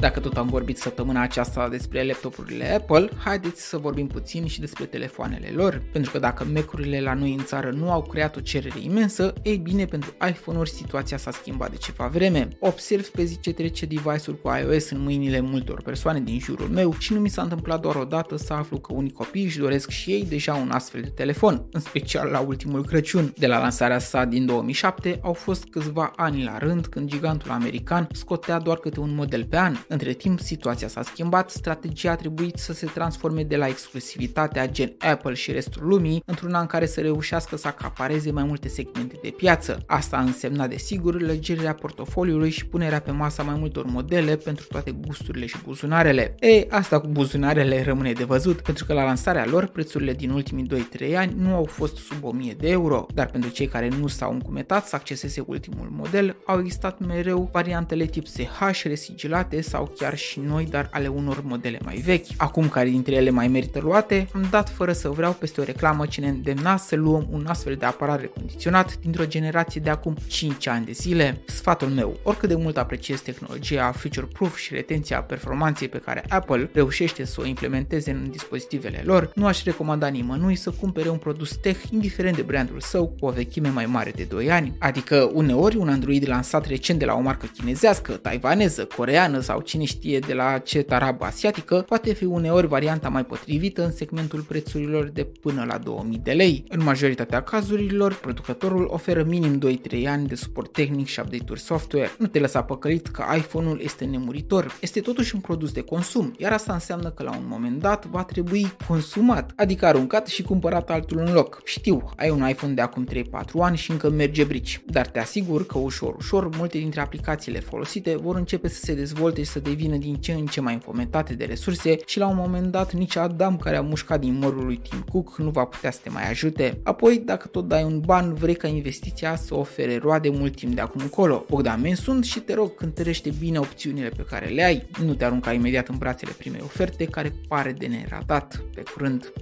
Dacă tot am vorbit săptămâna aceasta despre laptopurile Apple, haideți să vorbim puțin și despre telefoanele lor, pentru că dacă Mac-urile la noi în țară nu au creat o cerere imensă, ei bine, pentru iPhone-uri situația s-a schimbat de ceva vreme. Observ pe zi ce trece device-uri cu iOS în mâinile multor persoane din jurul meu și nu mi s-a întâmplat doar o dată să aflu că unii copii își doresc și ei deja un astfel de telefon, în special la ultimul Crăciun. De la lansarea sa din 2007 au fost câțiva ani la rând când gigantul american scotea doar câte un model pe an, între timp, situația s-a schimbat, strategia a trebuit să se transforme de la exclusivitatea gen Apple și restul lumii într-una în care să reușească să acapareze mai multe segmente de piață. Asta a însemnat desigur lăgirea portofoliului și punerea pe masa mai multor modele pentru toate gusturile și buzunarele. E, asta cu buzunarele rămâne de văzut, pentru că la lansarea lor prețurile din ultimii 2-3 ani nu au fost sub 1000 de euro, dar pentru cei care nu s-au încumetat să acceseze ultimul model, au existat mereu variantele tip SH resigilate sau sau chiar și noi, dar ale unor modele mai vechi. Acum care dintre ele mai merită luate, am dat fără să vreau peste o reclamă ce ne îndemna să luăm un astfel de aparat recondiționat dintr-o generație de acum 5 ani de zile. Sfatul meu, oricât de mult apreciez tehnologia future-proof și retenția performanței pe care Apple reușește să o implementeze în dispozitivele lor, nu aș recomanda nimănui să cumpere un produs tech indiferent de brandul său cu o vechime mai mare de 2 ani. Adică uneori un Android lansat recent de la o marcă chinezească, taiwaneză, coreană sau cine știe de la ce tarabă asiatică, poate fi uneori varianta mai potrivită în segmentul prețurilor de până la 2000 de lei. În majoritatea cazurilor, producătorul oferă minim 2-3 ani de suport tehnic și update-uri software. Nu te lăsa păcălit că iPhone-ul este nemuritor. Este totuși un produs de consum, iar asta înseamnă că la un moment dat va trebui consumat, adică aruncat și cumpărat altul în loc. Știu, ai un iPhone de acum 3-4 ani și încă merge brici, dar te asigur că ușor, ușor, multe dintre aplicațiile folosite vor începe să se dezvolte și să devină din ce în ce mai înfometate de resurse și la un moment dat nici Adam care a mușcat din mărul lui Tim Cook nu va putea să te mai ajute. Apoi, dacă tot dai un ban, vrei ca investiția să ofere roade mult timp de acum încolo. Bogdan sunt și te rog, cântărește bine opțiunile pe care le ai, nu te arunca imediat în brațele primei oferte care pare de neratat. Pe curând!